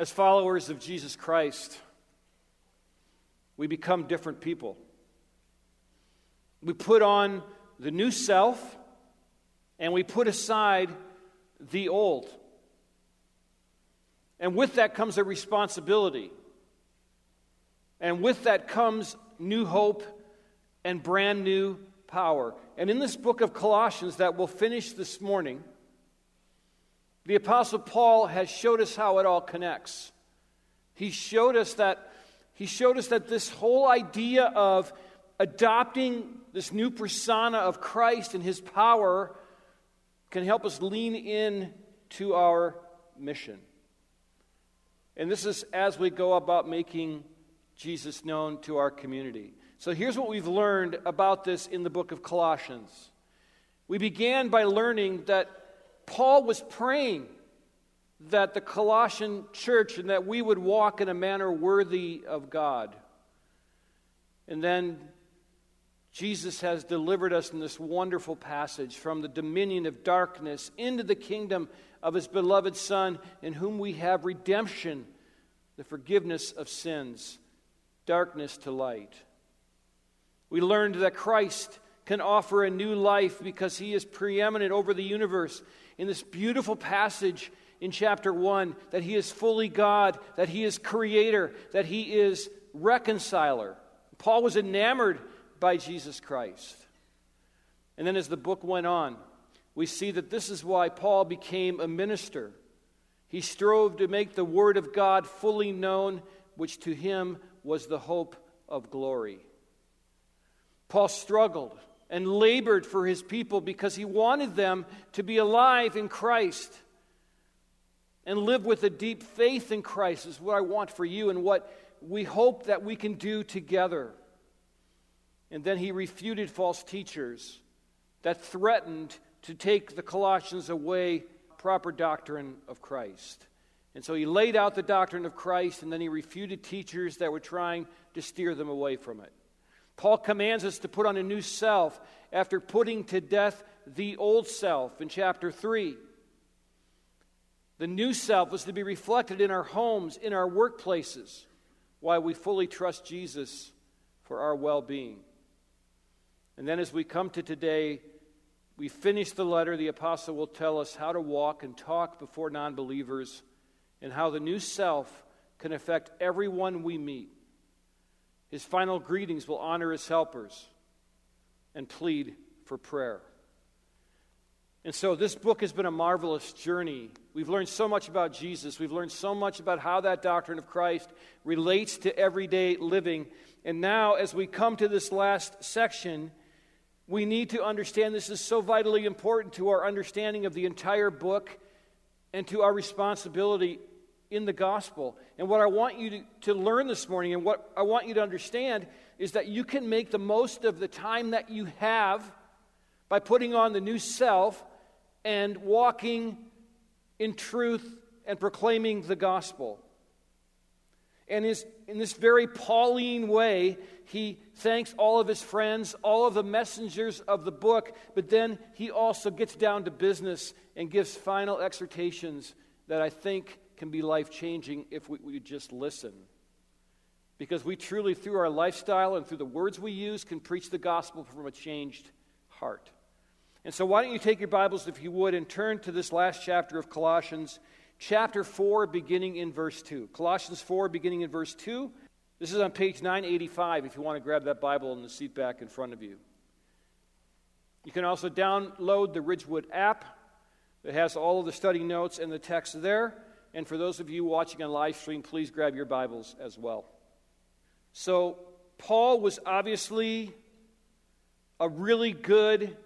As followers of Jesus Christ, we become different people. We put on the new self and we put aside the old. And with that comes a responsibility. And with that comes new hope and brand new power. And in this book of Colossians that we'll finish this morning, the Apostle Paul has showed us how it all connects. He showed us that, he showed us that this whole idea of adopting this new persona of Christ and his power can help us lean in to our mission. And this is as we go about making Jesus known to our community. So here's what we've learned about this in the book of Colossians. We began by learning that Paul was praying that the Colossian church and that we would walk in a manner worthy of God. And then Jesus has delivered us in this wonderful passage from the dominion of darkness into the kingdom of his beloved Son, in whom we have redemption, the forgiveness of sins, darkness to light. We learned that Christ can offer a new life because he is preeminent over the universe. In this beautiful passage in chapter 1, that he is fully God, that he is creator, that he is reconciler. Paul was enamored by Jesus Christ. And then as the book went on, we see that this is why Paul became a minister. He strove to make the Word of God fully known, which to him was the hope of glory. Paul struggled and labored for his people because he wanted them to be alive in Christ and live with a deep faith in Christ, is what I want for you and what we hope that we can do together. And then he refuted false teachers that threatened to take the Colossians away proper doctrine of Christ. And so he laid out the doctrine of Christ and then he refuted teachers that were trying to steer them away from it. Paul commands us to put on a new self after putting to death the old self in chapter 3. The new self was to be reflected in our homes, in our workplaces, while we fully trust Jesus for our well being. And then as we come to today, we finish the letter. The apostle will tell us how to walk and talk before non believers and how the new self can affect everyone we meet. His final greetings will honor his helpers and plead for prayer. And so, this book has been a marvelous journey. We've learned so much about Jesus. We've learned so much about how that doctrine of Christ relates to everyday living. And now, as we come to this last section, we need to understand this is so vitally important to our understanding of the entire book and to our responsibility in the gospel. And what I want you to, to, learn this morning and what I want you to understand is that you can make the most of the time that you have by putting on the new self and walking in truth and proclaiming the gospel. And is, in this very Pauline way, he thanks all of his friends, all of the messengers of the book, but then he also gets down to business and gives final exhortations that I think can be life changing if we, we just listen. Because we truly, through our lifestyle and through the words we use, can preach the gospel from a changed heart. And so, why don't you take your Bibles, if you would, and turn to this last chapter of Colossians, chapter 4, beginning in verse 2. Colossians 4, beginning in verse 2. This is on page 985 if you want to grab that Bible in the seat back in front of you. You can also download the Ridgewood app that has all of the study notes and the text there. And for those of you watching on live stream, please grab your Bibles as well. So, Paul was obviously a really good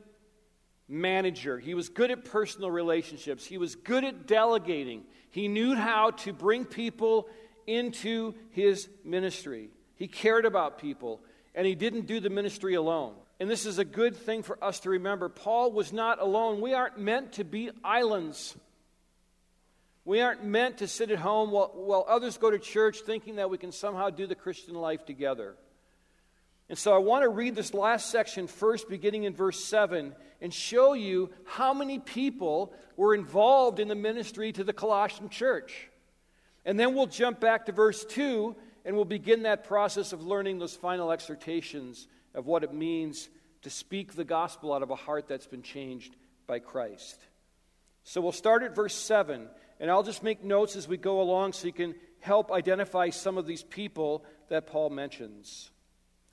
manager. He was good at personal relationships. He was good at delegating. He knew how to bring people into his ministry. He cared about people, and he didn't do the ministry alone. And this is a good thing for us to remember. Paul was not alone. We aren't meant to be islands. We aren't meant to sit at home while, while others go to church thinking that we can somehow do the Christian life together. And so I want to read this last section first, beginning in verse 7, and show you how many people were involved in the ministry to the Colossian church. And then we'll jump back to verse 2 and we'll begin that process of learning those final exhortations of what it means to speak the gospel out of a heart that's been changed by Christ. So we'll start at verse 7, and I'll just make notes as we go along so you can help identify some of these people that Paul mentions.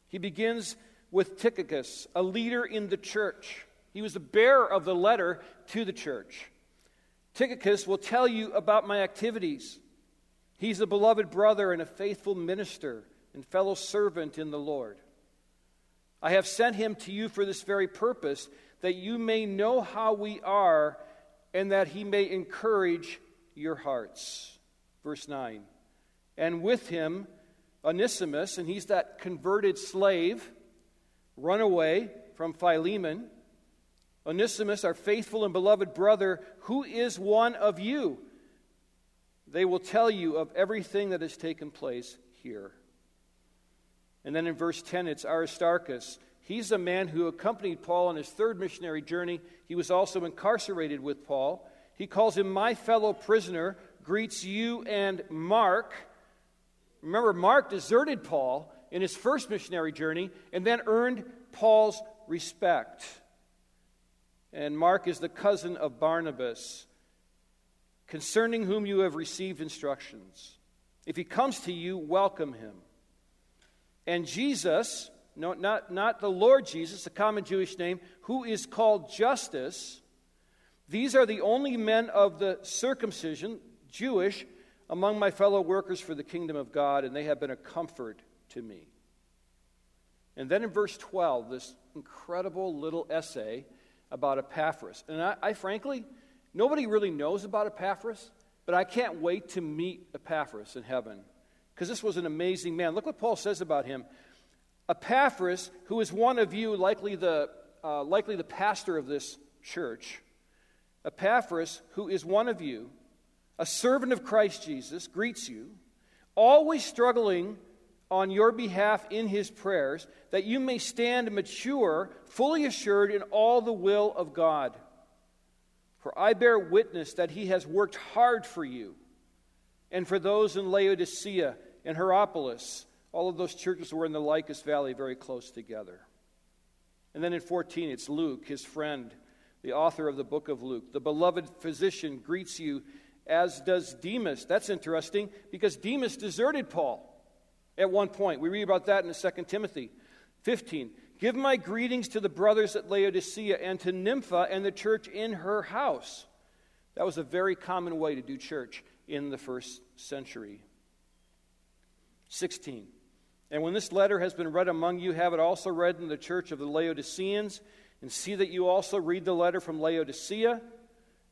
He begins with Tychicus, a leader in the church. He was the bearer of the letter to the church. Tychicus will tell you about my activities. He's a beloved brother and a faithful minister and fellow servant in the Lord. I have sent him to you for this very purpose, that you may know how we are and that he may encourage your hearts. Verse 9. And with him, Onesimus, and he's that converted slave, runaway from Philemon. Onesimus, our faithful and beloved brother, who is one of you they will tell you of everything that has taken place here. And then in verse 10, it's Aristarchus. He's a man who accompanied Paul on his third missionary journey. He was also incarcerated with Paul. He calls him my fellow prisoner, greets you and Mark. Remember, Mark deserted Paul in his first missionary journey and then earned Paul's respect. And Mark is the cousin of Barnabas concerning whom you have received instructions. If he comes to you, welcome him. And Jesus, no, not, not the Lord Jesus, the common Jewish name, who is called Justus, these are the only men of the circumcision, Jewish, among my fellow workers for the kingdom of God, and they have been a comfort to me. And then in verse 12, this incredible little essay about Epaphras. And I, I frankly, Nobody really knows about Epaphras, but I can't wait to meet Epaphras in heaven because this was an amazing man. Look what Paul says about him. Epaphras, who is one of you, likely the, uh, likely the pastor of this church, Epaphras, who is one of you, a servant of Christ Jesus, greets you, always struggling on your behalf in his prayers, that you may stand mature, fully assured in all the will of God. For I bear witness that he has worked hard for you and for those in Laodicea and Hierapolis. All of those churches were in the Lycus Valley, very close together. And then in 14, it's Luke, his friend, the author of the book of Luke. The beloved physician greets you, as does Demas. That's interesting because Demas deserted Paul at one point. We read about that in 2 Timothy 15. Give my greetings to the brothers at Laodicea and to Nympha and the church in her house. That was a very common way to do church in the first century. 16. And when this letter has been read among you, have it also read in the church of the Laodiceans, and see that you also read the letter from Laodicea,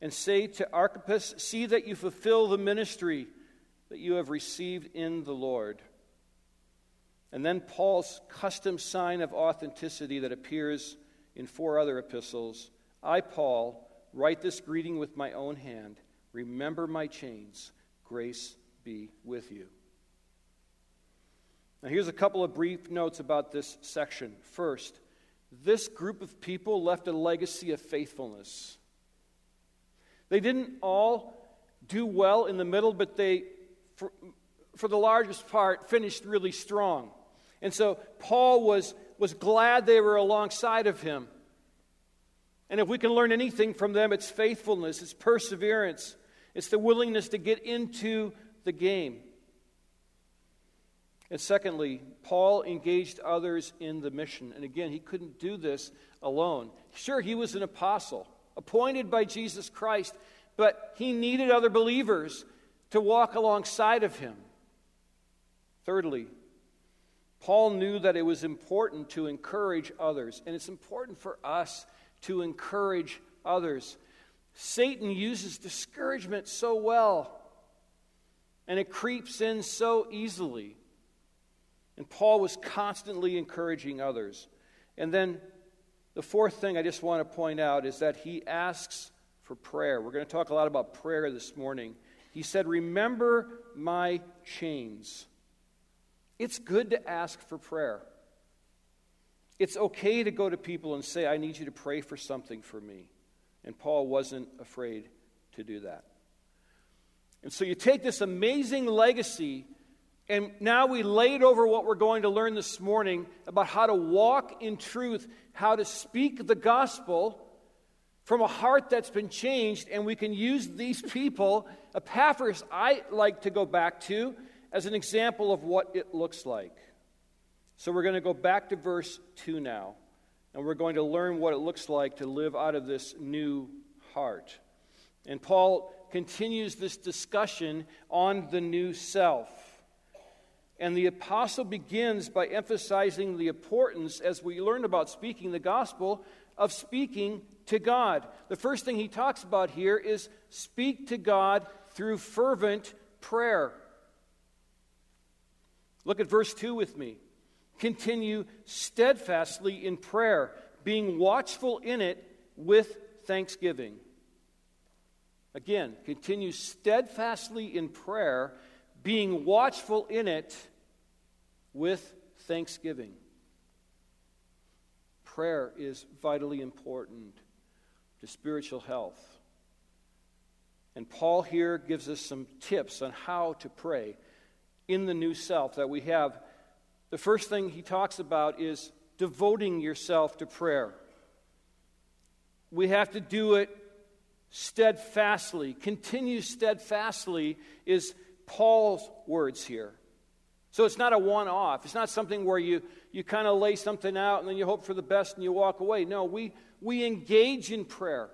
and say to Archippus, See that you fulfill the ministry that you have received in the Lord. And then Paul's custom sign of authenticity that appears in four other epistles I, Paul, write this greeting with my own hand. Remember my chains. Grace be with you. Now, here's a couple of brief notes about this section. First, this group of people left a legacy of faithfulness. They didn't all do well in the middle, but they, for, for the largest part, finished really strong. And so Paul was, was glad they were alongside of him. And if we can learn anything from them, it's faithfulness, it's perseverance, it's the willingness to get into the game. And secondly, Paul engaged others in the mission. And again, he couldn't do this alone. Sure, he was an apostle, appointed by Jesus Christ, but he needed other believers to walk alongside of him. Thirdly, Paul knew that it was important to encourage others, and it's important for us to encourage others. Satan uses discouragement so well, and it creeps in so easily. And Paul was constantly encouraging others. And then the fourth thing I just want to point out is that he asks for prayer. We're going to talk a lot about prayer this morning. He said, Remember my chains. It's good to ask for prayer. It's okay to go to people and say, I need you to pray for something for me. And Paul wasn't afraid to do that. And so you take this amazing legacy, and now we lay it over what we're going to learn this morning about how to walk in truth, how to speak the gospel from a heart that's been changed, and we can use these people, Epaphras, I like to go back to, as an example of what it looks like. So we're going to go back to verse 2 now, and we're going to learn what it looks like to live out of this new heart. And Paul continues this discussion on the new self. And the apostle begins by emphasizing the importance, as we learn about speaking the gospel, of speaking to God. The first thing he talks about here is speak to God through fervent prayer. Look at verse 2 with me. Continue steadfastly in prayer, being watchful in it with thanksgiving. Again, continue steadfastly in prayer, being watchful in it with thanksgiving. Prayer is vitally important to spiritual health. And Paul here gives us some tips on how to pray in the new self that we have. The first thing he talks about is devoting yourself to prayer. We have to do it steadfastly. Continue steadfastly is Paul's words here. So it's not a one off. It's not something where you, you kind of lay something out and then you hope for the best and you walk away. No, we, we engage in prayer.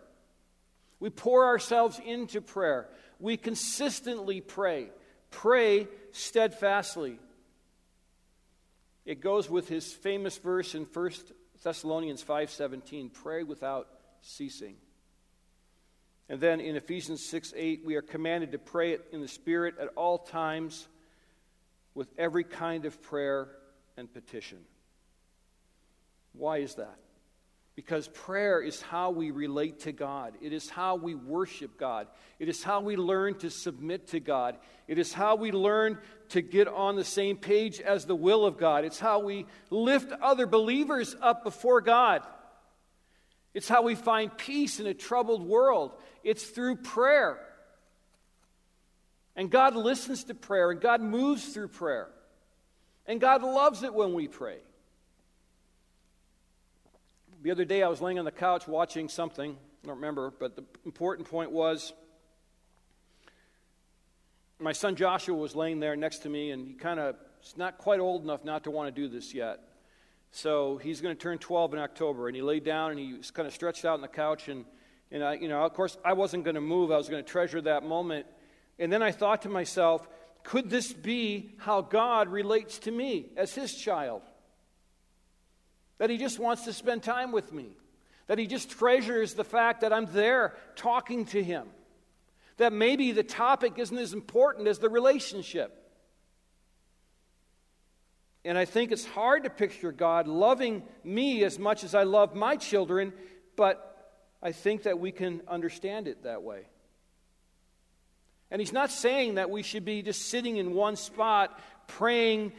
We pour ourselves into prayer. We consistently pray. Pray steadfastly. It goes with his famous verse in 1 Thessalonians 5:17, pray without ceasing. And then in Ephesians 6 8, we are commanded to pray in the Spirit at all times with every kind of prayer and petition. Why is that? Because prayer is how we relate to God. It is how we worship God. It is how we learn to submit to God. It is how we learn to get on the same page as the will of God. It's how we lift other believers up before God. It's how we find peace in a troubled world. It's through prayer. And God listens to prayer, and God moves through prayer. And God loves it when we pray. The other day, I was laying on the couch watching something. I don't remember, but the important point was my son Joshua was laying there next to me, and he kind of, he's not quite old enough not to want to do this yet. So he's going to turn 12 in October. And he laid down and he was kind of stretched out on the couch. And, and I, you know, of course, I wasn't going to move. I was going to treasure that moment. And then I thought to myself, could this be how God relates to me as his child? That he just wants to spend time with me. That he just treasures the fact that I'm there talking to him. That maybe the topic isn't as important as the relationship. And I think it's hard to picture God loving me as much as I love my children, but I think that we can understand it that way. And he's not saying that we should be just sitting in one spot praying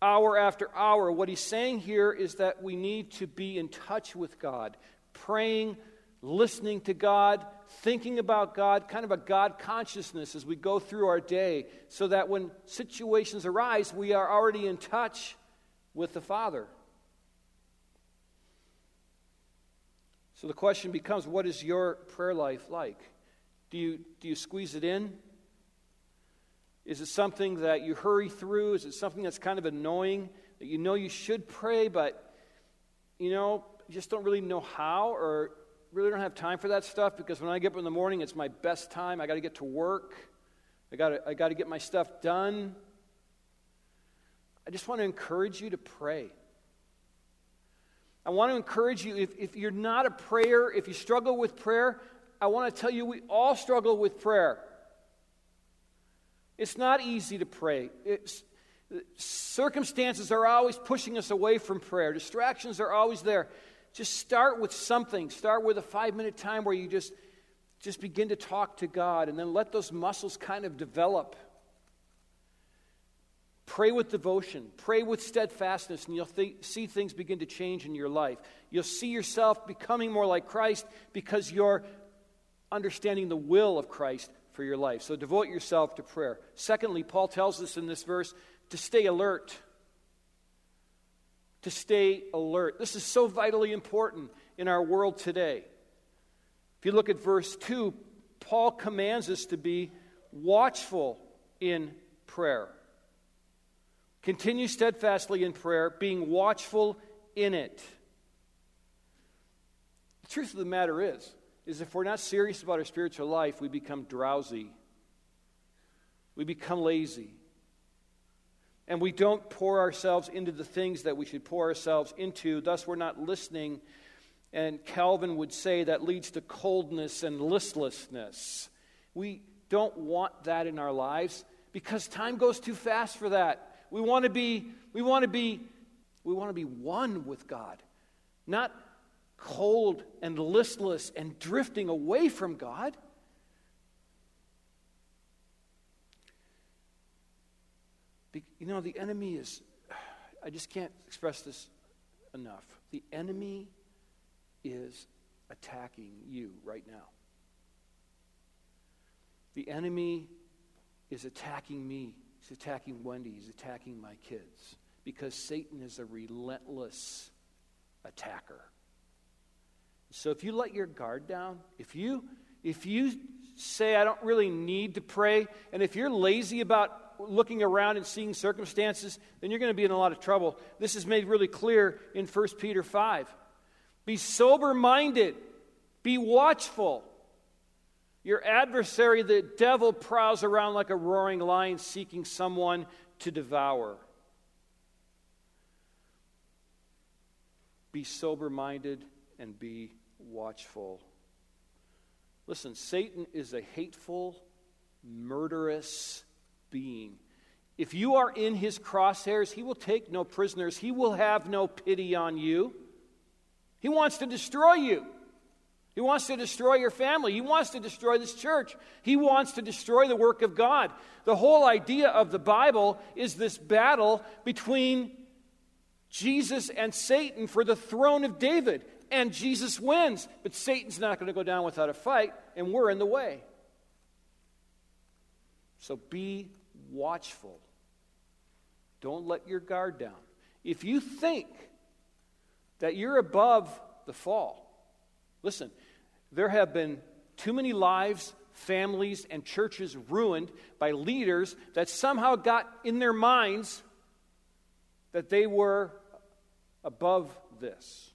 hour after hour. What he's saying here is that we need to be in touch with God, praying, listening to God, thinking about God, kind of a God consciousness as we go through our day, so that when situations arise, we are already in touch with the Father. So the question becomes what is your prayer life like? Do you, do you squeeze it in? Is it something that you hurry through? Is it something that's kind of annoying that you know you should pray, but you know, you just don't really know how or really don't have time for that stuff because when I get up in the morning, it's my best time. I got to get to work, I got I to get my stuff done. I just want to encourage you to pray. I want to encourage you, if, if you're not a prayer, if you struggle with prayer, I want to tell you we all struggle with prayer. It's not easy to pray. It's, circumstances are always pushing us away from prayer, distractions are always there. Just start with something. Start with a five minute time where you just, just begin to talk to God and then let those muscles kind of develop. Pray with devotion, pray with steadfastness, and you'll th- see things begin to change in your life. You'll see yourself becoming more like Christ because you're understanding the will of Christ for your life. So devote yourself to prayer. Secondly, Paul tells us in this verse to stay alert. To stay alert. This is so vitally important in our world today. If you look at verse 2, Paul commands us to be watchful in prayer. Continue steadfastly in prayer, being watchful in it. The truth of the matter is, is if we're not serious about our spiritual life, we become drowsy. We become lazy. And we don't pour ourselves into the things that we should pour ourselves into. Thus, we're not listening. And Calvin would say that leads to coldness and listlessness. We don't want that in our lives because time goes too fast for that. We want to be, we want to be, we want to be one with God, not cold and listless and drifting away from God. You know, the enemy is, I just can't express this enough. The enemy is attacking you right now. The enemy is attacking me. He's attacking Wendy. He's attacking my kids. Because Satan is a relentless attacker. So if you let your guard down, if you if you say I don't really need to pray, and if you're lazy about looking around and seeing circumstances, then you're going to be in a lot of trouble. This is made really clear in 1 Peter 5. Be sober minded, be watchful. Your adversary, the devil, prowls around like a roaring lion seeking someone to devour. Be sober minded and be watchful. Listen, Satan is a hateful, murderous being. If you are in his crosshairs, he will take no prisoners, he will have no pity on you. He wants to destroy you. He wants to destroy your family. He wants to destroy this church. He wants to destroy the work of God. The whole idea of the Bible is this battle between Jesus and Satan for the throne of David and Jesus wins. But Satan's not going to go down without a fight, and we're in the way. So be watchful. Don't let your guard down. If you think that you're above the fall, listen, there have been too many lives, families, and churches ruined by leaders that somehow got in their minds that they were above this.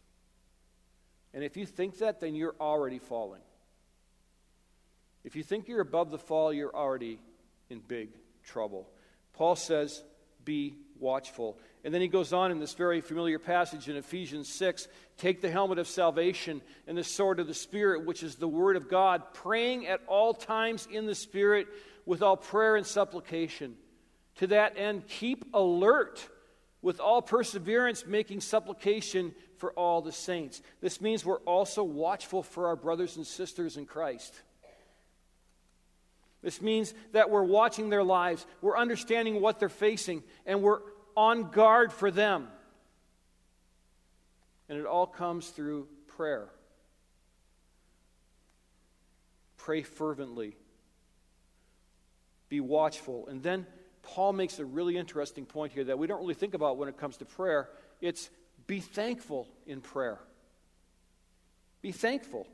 And if you think that, then you're already falling. If you think you're above the fall, you're already in big trouble. Paul says, Be watchful. And then he goes on in this very familiar passage in Ephesians 6 take the helmet of salvation and the sword of the Spirit, which is the Word of God, praying at all times in the Spirit with all prayer and supplication. To that end, keep alert with all perseverance, making supplication for all the saints. This means we're also watchful for our brothers and sisters in Christ. This means that we're watching their lives, we're understanding what they're facing, and we're on guard for them. And it all comes through prayer. Pray fervently. Be watchful. And then Paul makes a really interesting point here that we don't really think about when it comes to prayer. It's be thankful in prayer. Be thankful.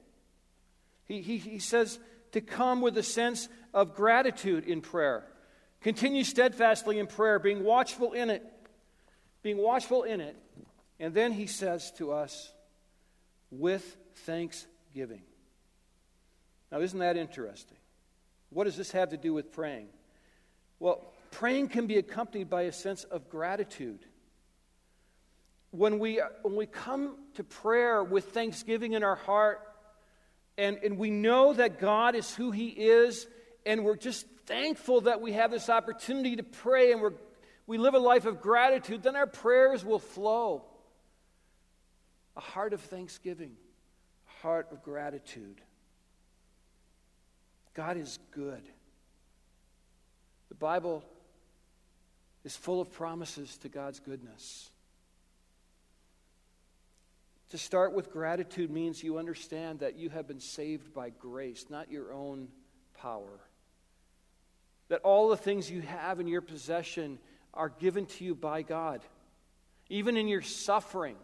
He, he, he says to come with a sense of gratitude in prayer. Continue steadfastly in prayer, being watchful in it. Being watchful in it. And then he says to us, with thanksgiving. Now, isn't that interesting? What does this have to do with praying? Well, praying can be accompanied by a sense of gratitude. When we, when we come to prayer with thanksgiving in our heart, and, and we know that God is who He is, and we're just thankful that we have this opportunity to pray, and we're, we live a life of gratitude, then our prayers will flow. A heart of thanksgiving, a heart of gratitude. God is good. The Bible is full of promises to God's goodness. To start with gratitude means you understand that you have been saved by grace, not your own power. that all the things you have in your possession are given to you by God. Even in your suffering,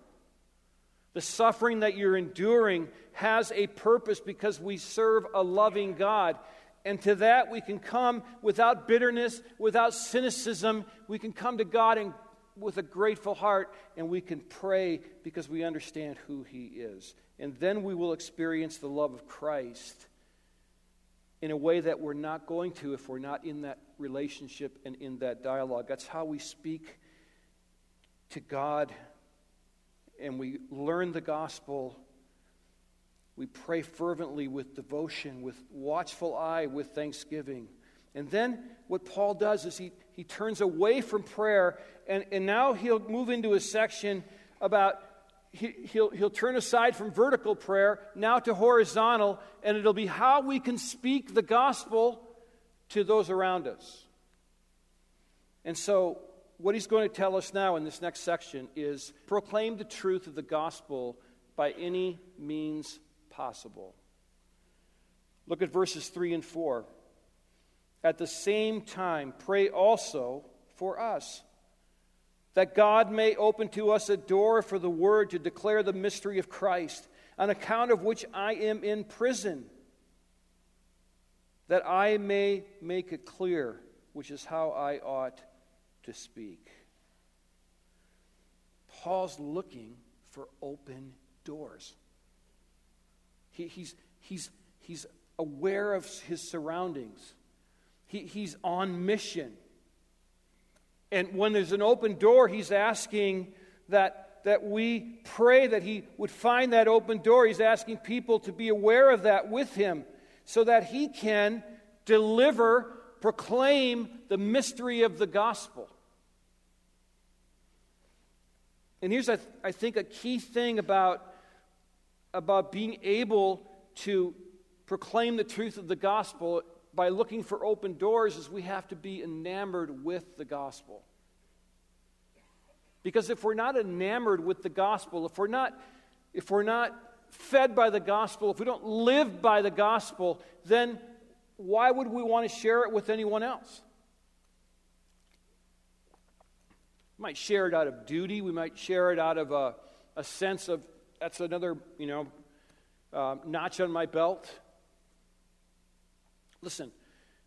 the suffering that you're enduring has a purpose because we serve a loving God. And to that we can come without bitterness, without cynicism. We can come to God and, with a grateful heart and we can pray because we understand who He is. And then we will experience the love of Christ in a way that we're not going to if we're not in that relationship and in that dialogue. That's how we speak to God and we learn the gospel. We pray fervently with devotion, with watchful eye, with thanksgiving. And then what Paul does is he, he turns away from prayer, and, and now he'll move into a section about he, he'll, he'll turn aside from vertical prayer now to horizontal, and it'll be how we can speak the gospel to those around us. And so, what he's going to tell us now in this next section is proclaim the truth of the gospel by any means possible. Look at verses 3 and 4. At the same time, pray also for us that God may open to us a door for the word to declare the mystery of Christ, on account of which I am in prison, that I may make it clear, which is how I ought to speak. Paul's looking for open doors. He, he's, he's, he's aware of his surroundings, he, he's on mission. And when there's an open door, he's asking that, that we pray that he would find that open door. He's asking people to be aware of that with him so that he can deliver, proclaim the mystery of the gospel. And here's, I, I think, a key thing about, about being able to proclaim the truth of the gospel by looking for open doors is we have to be enamored with the gospel. Because if we're not enamored with the gospel, if we're not, if we're not fed by the gospel, if we don't live by the gospel, then why would we want to share it with anyone else? We might share it out of duty. We might share it out of a, a sense of that's another, you know, uh, notch on my belt. Listen,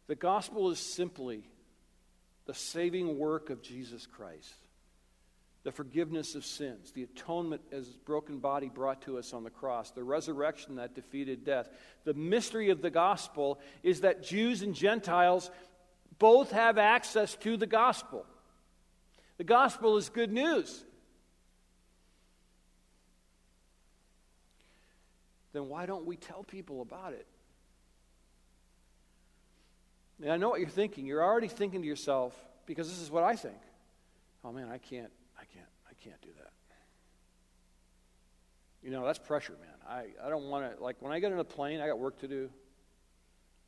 the gospel is simply the saving work of Jesus Christ, the forgiveness of sins, the atonement as broken body brought to us on the cross, the resurrection that defeated death. The mystery of the gospel is that Jews and Gentiles both have access to the gospel. The gospel is good news. Then why don't we tell people about it? And I know what you're thinking. You're already thinking to yourself, because this is what I think. Oh man, I can't, I can't, I can't do that. You know, that's pressure, man. I, I don't want to, like, when I get in a plane, I got work to do.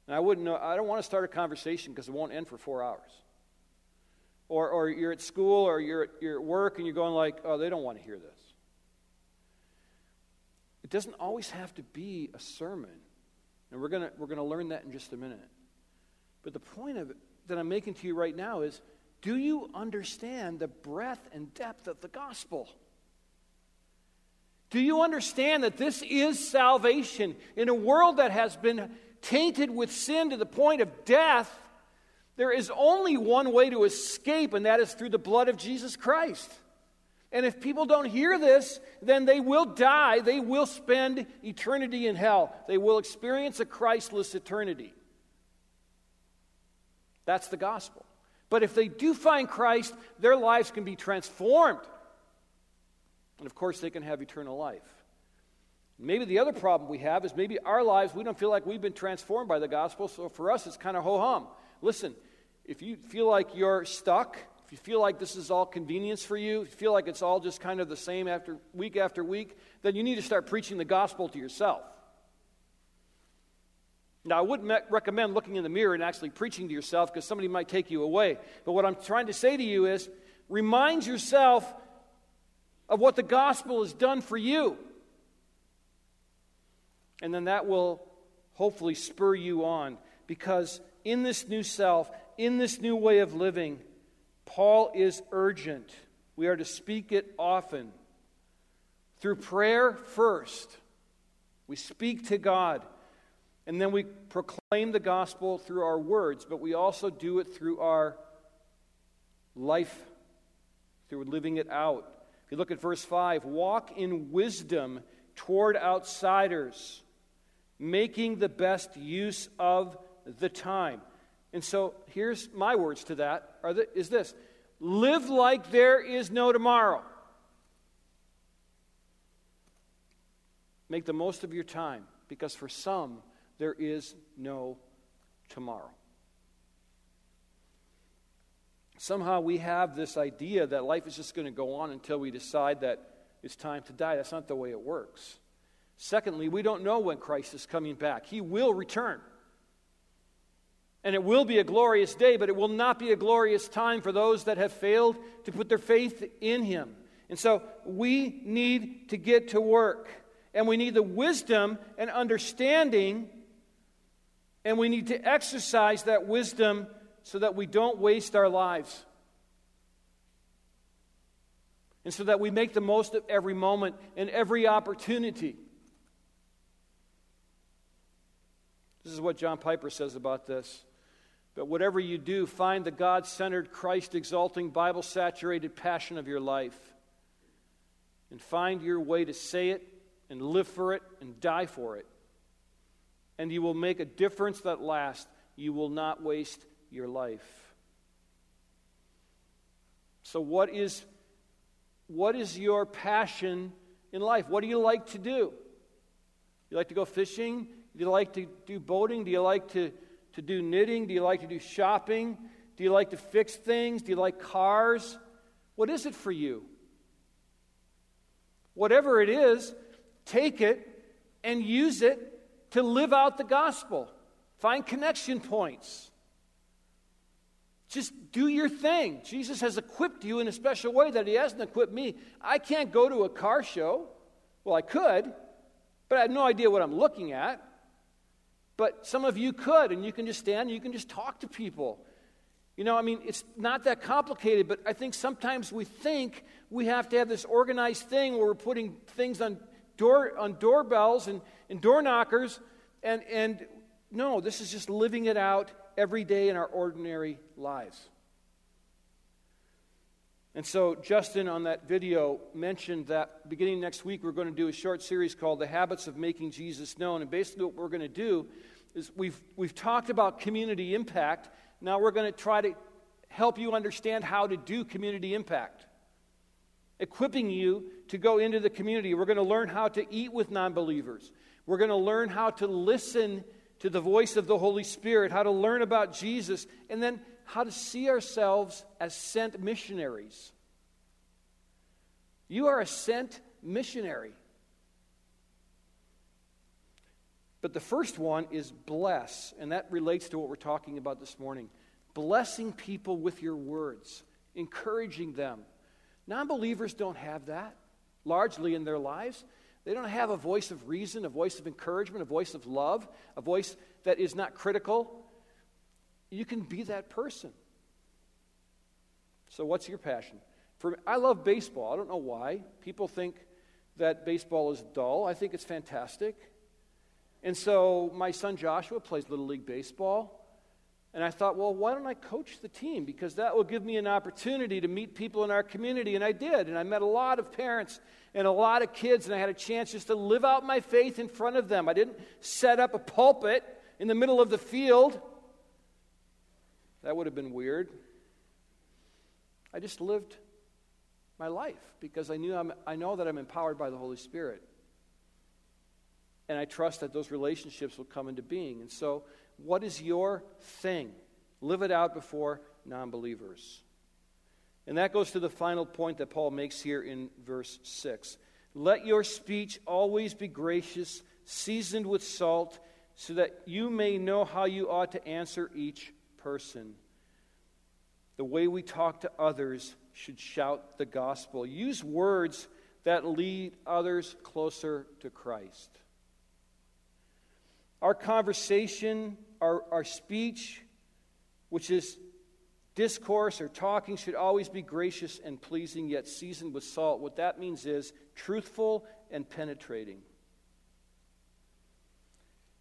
And I wouldn't know, I don't want to start a conversation because it won't end for four hours. Or, or you're at school or you're at, you're at work and you're going like, oh, they don't want to hear this. It doesn't always have to be a sermon. And we're going we're going to learn that in just a minute. But the point of it that I'm making to you right now is do you understand the breadth and depth of the gospel? Do you understand that this is salvation in a world that has been tainted with sin to the point of death? There is only one way to escape, and that is through the blood of Jesus Christ. And if people don't hear this, then they will die. They will spend eternity in hell. They will experience a Christless eternity. That's the gospel. But if they do find Christ, their lives can be transformed. And of course, they can have eternal life. Maybe the other problem we have is maybe our lives, we don't feel like we've been transformed by the gospel, so for us, it's kind of ho hum. Listen, if you feel like you're stuck, if you feel like this is all convenience for you, if you feel like it's all just kind of the same after week after week, then you need to start preaching the gospel to yourself. Now, I wouldn't recommend looking in the mirror and actually preaching to yourself because somebody might take you away. But what I'm trying to say to you is remind yourself of what the gospel has done for you. And then that will hopefully spur you on because in this new self, in this new way of living, Paul is urgent. We are to speak it often. Through prayer first, we speak to God, and then we proclaim the gospel through our words, but we also do it through our life, through living it out. If you look at verse 5, walk in wisdom toward outsiders, making the best use of the time. And so here's my words to that is this live like there is no tomorrow. Make the most of your time because for some, there is no tomorrow. Somehow we have this idea that life is just going to go on until we decide that it's time to die. That's not the way it works. Secondly, we don't know when Christ is coming back. He will return. And it will be a glorious day, but it will not be a glorious time for those that have failed to put their faith in Him. And so we need to get to work. And we need the wisdom and understanding. And we need to exercise that wisdom so that we don't waste our lives. And so that we make the most of every moment and every opportunity. This is what John Piper says about this. But whatever you do, find the God centered, Christ exalting, Bible saturated passion of your life. And find your way to say it and live for it and die for it. And you will make a difference that lasts. You will not waste your life. So, what is, what is your passion in life? What do you like to do? You like to go fishing? Do you like to do boating? Do you like to to do knitting? Do you like to do shopping? Do you like to fix things? Do you like cars? What is it for you? Whatever it is, take it and use it to live out the gospel. Find connection points. Just do your thing. Jesus has equipped you in a special way that He hasn't equipped me. I can't go to a car show. Well, I could, but I have no idea what I'm looking at. But some of you could, and you can just stand and you can just talk to people. You know, I mean, it's not that complicated, but I think sometimes we think we have to have this organized thing where we're putting things on door on doorbells and, and door knockers, and, and no, this is just living it out every day in our ordinary lives. And so, Justin on that video mentioned that beginning next week, we're going to do a short series called The Habits of Making Jesus Known. And basically, what we're going to do is we've, we've talked about community impact. Now we're going to try to help you understand how to do community impact, equipping you to go into the community. We're going to learn how to eat with non believers. We're going to learn how to listen to the voice of the Holy Spirit, how to learn about Jesus, and then how to see ourselves as sent missionaries. You are a sent missionary. But the first one is bless, and that relates to what we're talking about this morning. Blessing people with your words, encouraging them. Non believers don't have that largely in their lives. They don't have a voice of reason, a voice of encouragement, a voice of love, a voice that is not critical. You can be that person. So, what's your passion? For I love baseball. I don't know why. People think that baseball is dull. I think it's fantastic. And so my son Joshua plays Little League Baseball. And I thought, well, why don't I coach the team? Because that will give me an opportunity to meet people in our community. And I did. And I met a lot of parents and a lot of kids. And I had a chance just to live out my faith in front of them. I didn't set up a pulpit in the middle of the field. That would have been weird. I just lived my life because I knew I'm, I know that I'm empowered by the Holy Spirit. And I trust that those relationships will come into being. And so, what is your thing? Live it out before non believers. And that goes to the final point that Paul makes here in verse 6. Let your speech always be gracious, seasoned with salt, so that you may know how you ought to answer each person. The way we talk to others should shout the gospel. Use words that lead others closer to Christ. Our conversation, our, our speech, which is discourse or talking should always be gracious and pleasing, yet seasoned with salt. What that means is truthful and penetrating.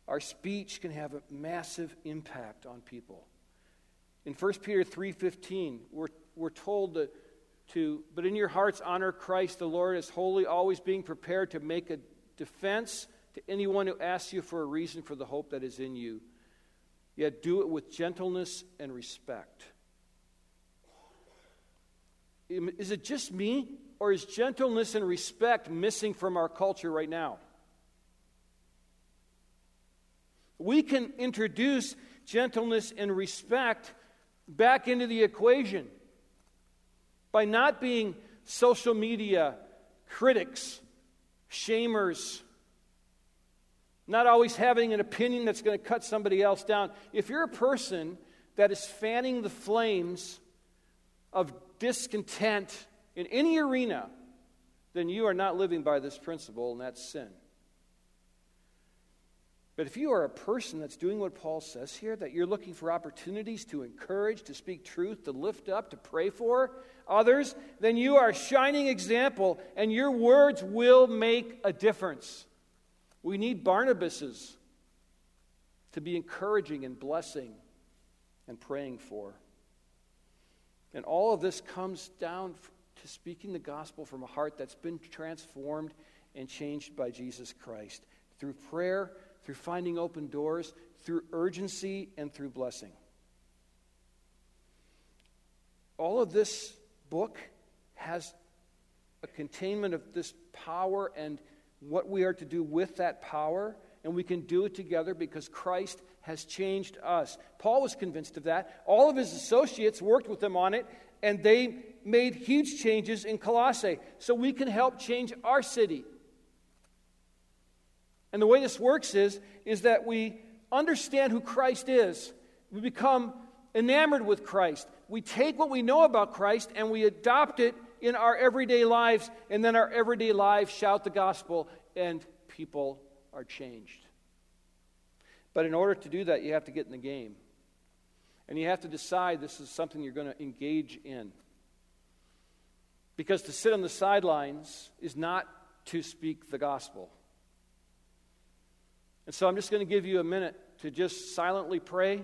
Our speech can have a massive impact on people. In 1 Peter 3:15, we're, we're told to, to, but in your hearts honor Christ the Lord as holy, always being prepared to make a defense to anyone who asks you for a reason for the hope that is in you. Yet do it with gentleness and respect. Is it just me, or is gentleness and respect missing from our culture right now? We can introduce gentleness and respect back into the equation by not being social media critics, shamers, not always having an opinion that's going to cut somebody else down. If you're a person that is fanning the flames of discontent in any arena, then you are not living by this principle, and that's sin. But if you are a person that's doing what Paul says here, that you're looking for opportunities to encourage, to speak truth, to lift up, to pray for others, then you are a shining example, and your words will make a difference. We need Barnabases to be encouraging and blessing and praying for. And all of this comes down to speaking the gospel from a heart that's been transformed and changed by Jesus Christ through prayer, through finding open doors, through urgency, and through blessing. All of this book has a containment of this power and what we are to do with that power, and we can do it together because Christ has changed us. Paul was convinced of that. All of his associates worked with him on it, and they made huge changes in Colossae. So we can help change our city. And the way this works is, is that we understand who Christ is. We become enamored with Christ. We take what we know about Christ and we adopt it in our everyday lives, and then our everyday lives shout the gospel, and people are changed. But in order to do that, you have to get in the game. And you have to decide this is something you're going to engage in. Because to sit on the sidelines is not to speak the gospel. And so I'm just going to give you a minute to just silently pray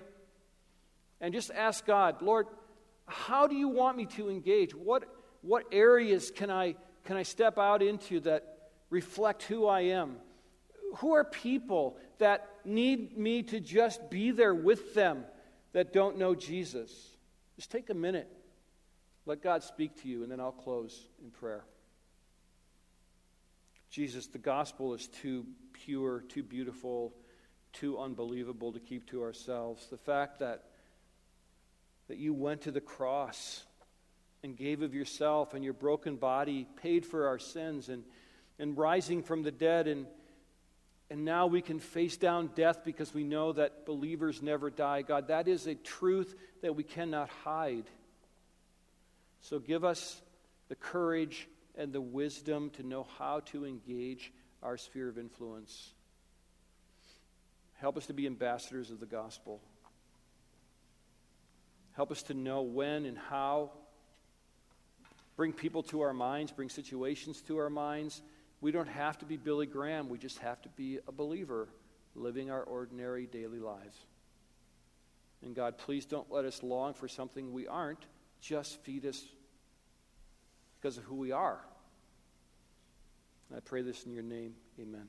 and just ask God, Lord, how do you want me to engage? What, what areas can I, can I step out into that reflect who I am? Who are people that need me to just be there with them that don't know Jesus? Just take a minute. Let God speak to you, and then I'll close in prayer. Jesus, the gospel is too pure, too beautiful, too unbelievable to keep to ourselves. The fact that, that you went to the cross and gave of yourself and your broken body, paid for our sins, and, and rising from the dead. And, and now we can face down death because we know that believers never die. God, that is a truth that we cannot hide. So give us the courage and the wisdom to know how to engage our sphere of influence. Help us to be ambassadors of the gospel. Help us to know when and how bring people to our minds, bring situations to our minds. We don't have to be Billy Graham, we just have to be a believer living our ordinary daily lives. And God, please don't let us long for something we aren't. Just feed us because of who we are. I pray this in your name. Amen.